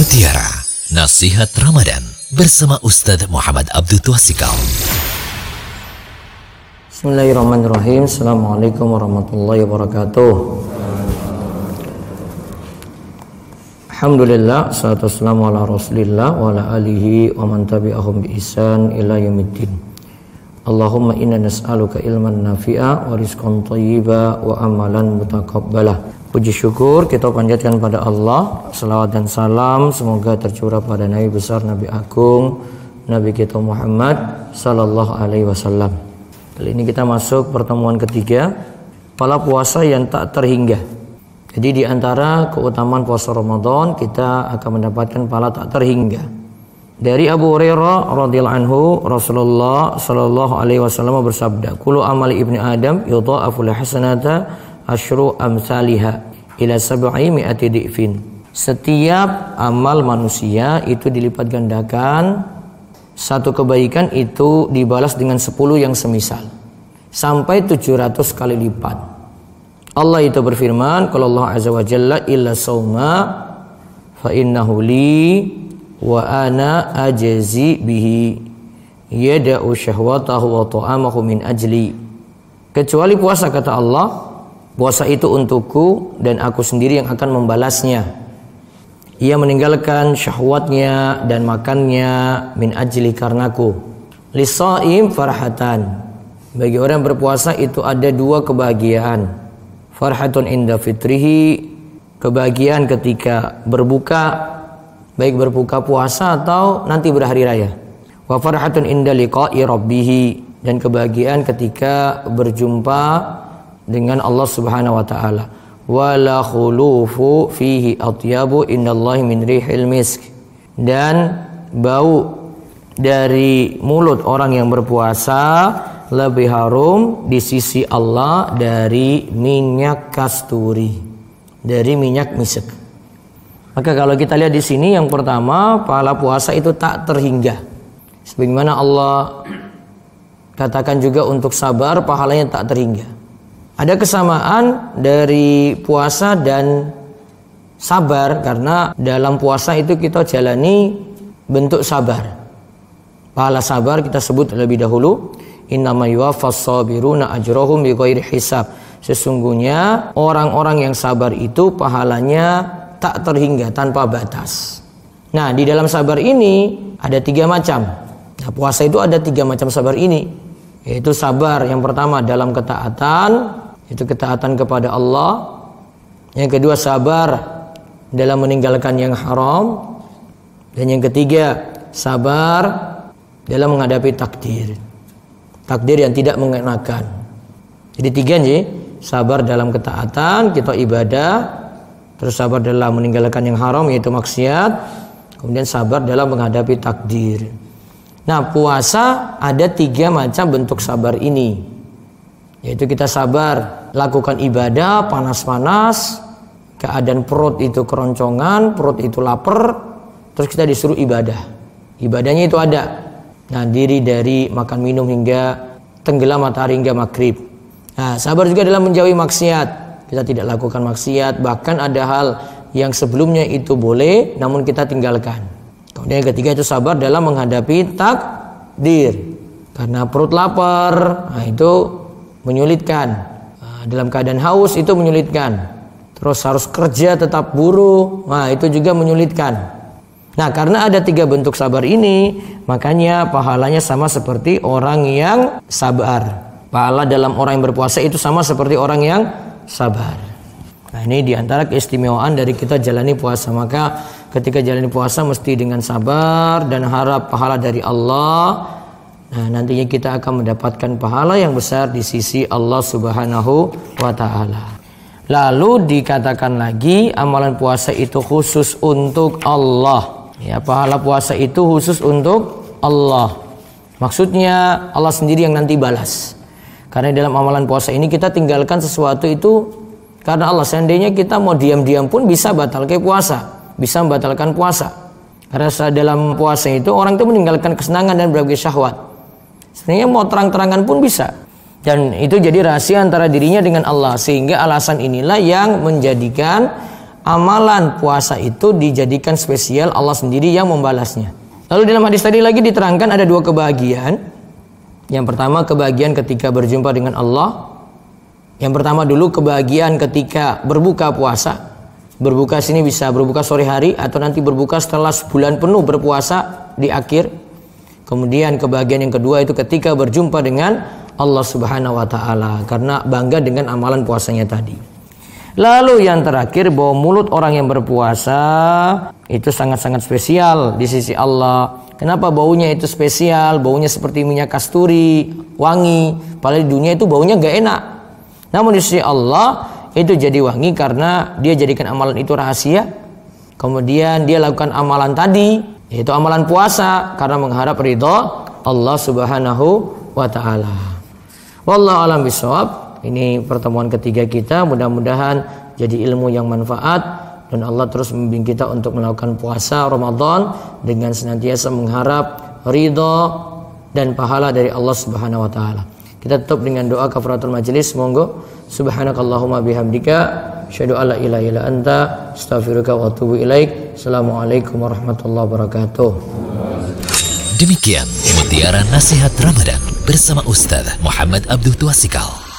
Mutiara Nasihat Ramadan bersama Ustadz Muhammad Abdul Twasikal. Bismillahirrahmanirrahim. Assalamualaikum warahmatullahi wabarakatuh. Alhamdulillah, salatu wassalamu ala rasulillah wa ala alihi wa man tabi'ahum bi ihsan ila yaumiddin. Allahumma inna nas'aluka ilman nafi'a wa rizqan thayyiba wa amalan mutaqabbala. Puji syukur kita panjatkan pada Allah. Salawat dan salam semoga tercurah pada Nabi besar Nabi Agung Nabi kita Muhammad Sallallahu Alaihi Wasallam. Kali ini kita masuk pertemuan ketiga Pala puasa yang tak terhingga. Jadi di antara keutamaan puasa Ramadan Kita akan mendapatkan pala tak terhingga dari Abu Hurairah radhiyallahu anhu Rasulullah sallallahu alaihi wasallam bersabda, "Kullu amali ibni Adam yudha'afu hasanata asyru amsaliha ila sab'i mi'ati di'fin. Setiap amal manusia itu dilipat gandakan satu kebaikan itu dibalas dengan 10 yang semisal sampai 700 kali lipat. Allah itu berfirman kalau Allah azza wa jalla illa sauma fa innahu li wa ana ajzi bihi yada'u syahwatahu wa ta'amahu min ajli kecuali puasa kata Allah Puasa itu untukku dan aku sendiri yang akan membalasnya. Ia meninggalkan syahwatnya dan makannya min ajli karenaku. Lisaim farhatan. Bagi orang berpuasa itu ada dua kebahagiaan. Farhatun inda fitrihi, kebahagiaan ketika berbuka, baik berbuka puasa atau nanti berhari raya. Wa farhatun inda liqa'i rabbihi dan kebahagiaan ketika berjumpa dengan Allah Subhanahu wa taala. Wala khulufu fihi atyabu indallahi min rihil misk. Dan bau dari mulut orang yang berpuasa lebih harum di sisi Allah dari minyak kasturi, dari minyak misek. Maka kalau kita lihat di sini yang pertama pahala puasa itu tak terhingga. Sebagaimana Allah katakan juga untuk sabar pahalanya tak terhingga. Ada kesamaan dari puasa dan sabar karena dalam puasa itu kita jalani bentuk sabar. Pahala sabar kita sebut lebih dahulu innama yuwaffas ajrohum bighairi hisab. Sesungguhnya orang-orang yang sabar itu pahalanya tak terhingga tanpa batas. Nah, di dalam sabar ini ada tiga macam. Nah, puasa itu ada tiga macam sabar ini, yaitu sabar yang pertama dalam ketaatan, itu ketaatan kepada Allah yang kedua sabar dalam meninggalkan yang haram dan yang ketiga sabar dalam menghadapi takdir takdir yang tidak mengenakan jadi tiga nih sabar dalam ketaatan kita ibadah terus sabar dalam meninggalkan yang haram yaitu maksiat. Kemudian sabar dalam menghadapi takdir. Nah puasa ada tiga macam bentuk sabar ini. Yaitu kita sabar lakukan ibadah panas-panas keadaan perut itu keroncongan perut itu lapar terus kita disuruh ibadah. Ibadahnya itu ada. Nah diri dari makan minum hingga tenggelam matahari hingga maghrib. Nah sabar juga dalam menjauhi maksiat kita tidak lakukan maksiat bahkan ada hal yang sebelumnya itu boleh namun kita tinggalkan kemudian yang ketiga itu sabar dalam menghadapi takdir karena perut lapar nah itu menyulitkan. Nah, dalam keadaan haus itu menyulitkan. Terus harus kerja tetap buruh, nah itu juga menyulitkan. Nah karena ada tiga bentuk sabar ini, makanya pahalanya sama seperti orang yang sabar. Pahala dalam orang yang berpuasa itu sama seperti orang yang sabar. Nah ini di antara keistimewaan dari kita jalani puasa. Maka ketika jalani puasa mesti dengan sabar dan harap pahala dari Allah Nah, nantinya kita akan mendapatkan pahala yang besar di sisi Allah Subhanahu wa taala. Lalu dikatakan lagi amalan puasa itu khusus untuk Allah. Ya, pahala puasa itu khusus untuk Allah. Maksudnya Allah sendiri yang nanti balas. Karena dalam amalan puasa ini kita tinggalkan sesuatu itu karena Allah seandainya kita mau diam-diam pun bisa batal ke puasa, bisa membatalkan puasa. Karena dalam puasa itu orang itu meninggalkan kesenangan dan berbagai syahwat. Sebenarnya mau terang-terangan pun bisa. Dan itu jadi rahasia antara dirinya dengan Allah. Sehingga alasan inilah yang menjadikan amalan puasa itu dijadikan spesial Allah sendiri yang membalasnya. Lalu dalam hadis tadi lagi diterangkan ada dua kebahagiaan. Yang pertama kebahagiaan ketika berjumpa dengan Allah. Yang pertama dulu kebahagiaan ketika berbuka puasa. Berbuka sini bisa berbuka sore hari atau nanti berbuka setelah sebulan penuh berpuasa di akhir. Kemudian kebahagiaan yang kedua itu ketika berjumpa dengan Allah Subhanahu wa taala karena bangga dengan amalan puasanya tadi. Lalu yang terakhir bahwa mulut orang yang berpuasa itu sangat-sangat spesial di sisi Allah. Kenapa baunya itu spesial? Baunya seperti minyak kasturi, wangi. Padahal di dunia itu baunya gak enak. Namun di sisi Allah itu jadi wangi karena dia jadikan amalan itu rahasia. Kemudian dia lakukan amalan tadi, yaitu amalan puasa karena mengharap ridho Allah Subhanahu wa taala. Wallahu alam bisawab. Ini pertemuan ketiga kita, mudah-mudahan jadi ilmu yang manfaat dan Allah terus membimbing kita untuk melakukan puasa Ramadan dengan senantiasa mengharap ridho dan pahala dari Allah Subhanahu wa taala. Kita tutup dengan doa kafaratul majelis. Monggo subhanakallahumma bihamdika asyhadu alla ilaha illa anta astaghfiruka wa atubu ilaik. Assalamualaikum warahmatullahi wabarakatuh. Demikian mutiara nasihat Ramadan bersama Ustaz Muhammad Abdul Tuasikal.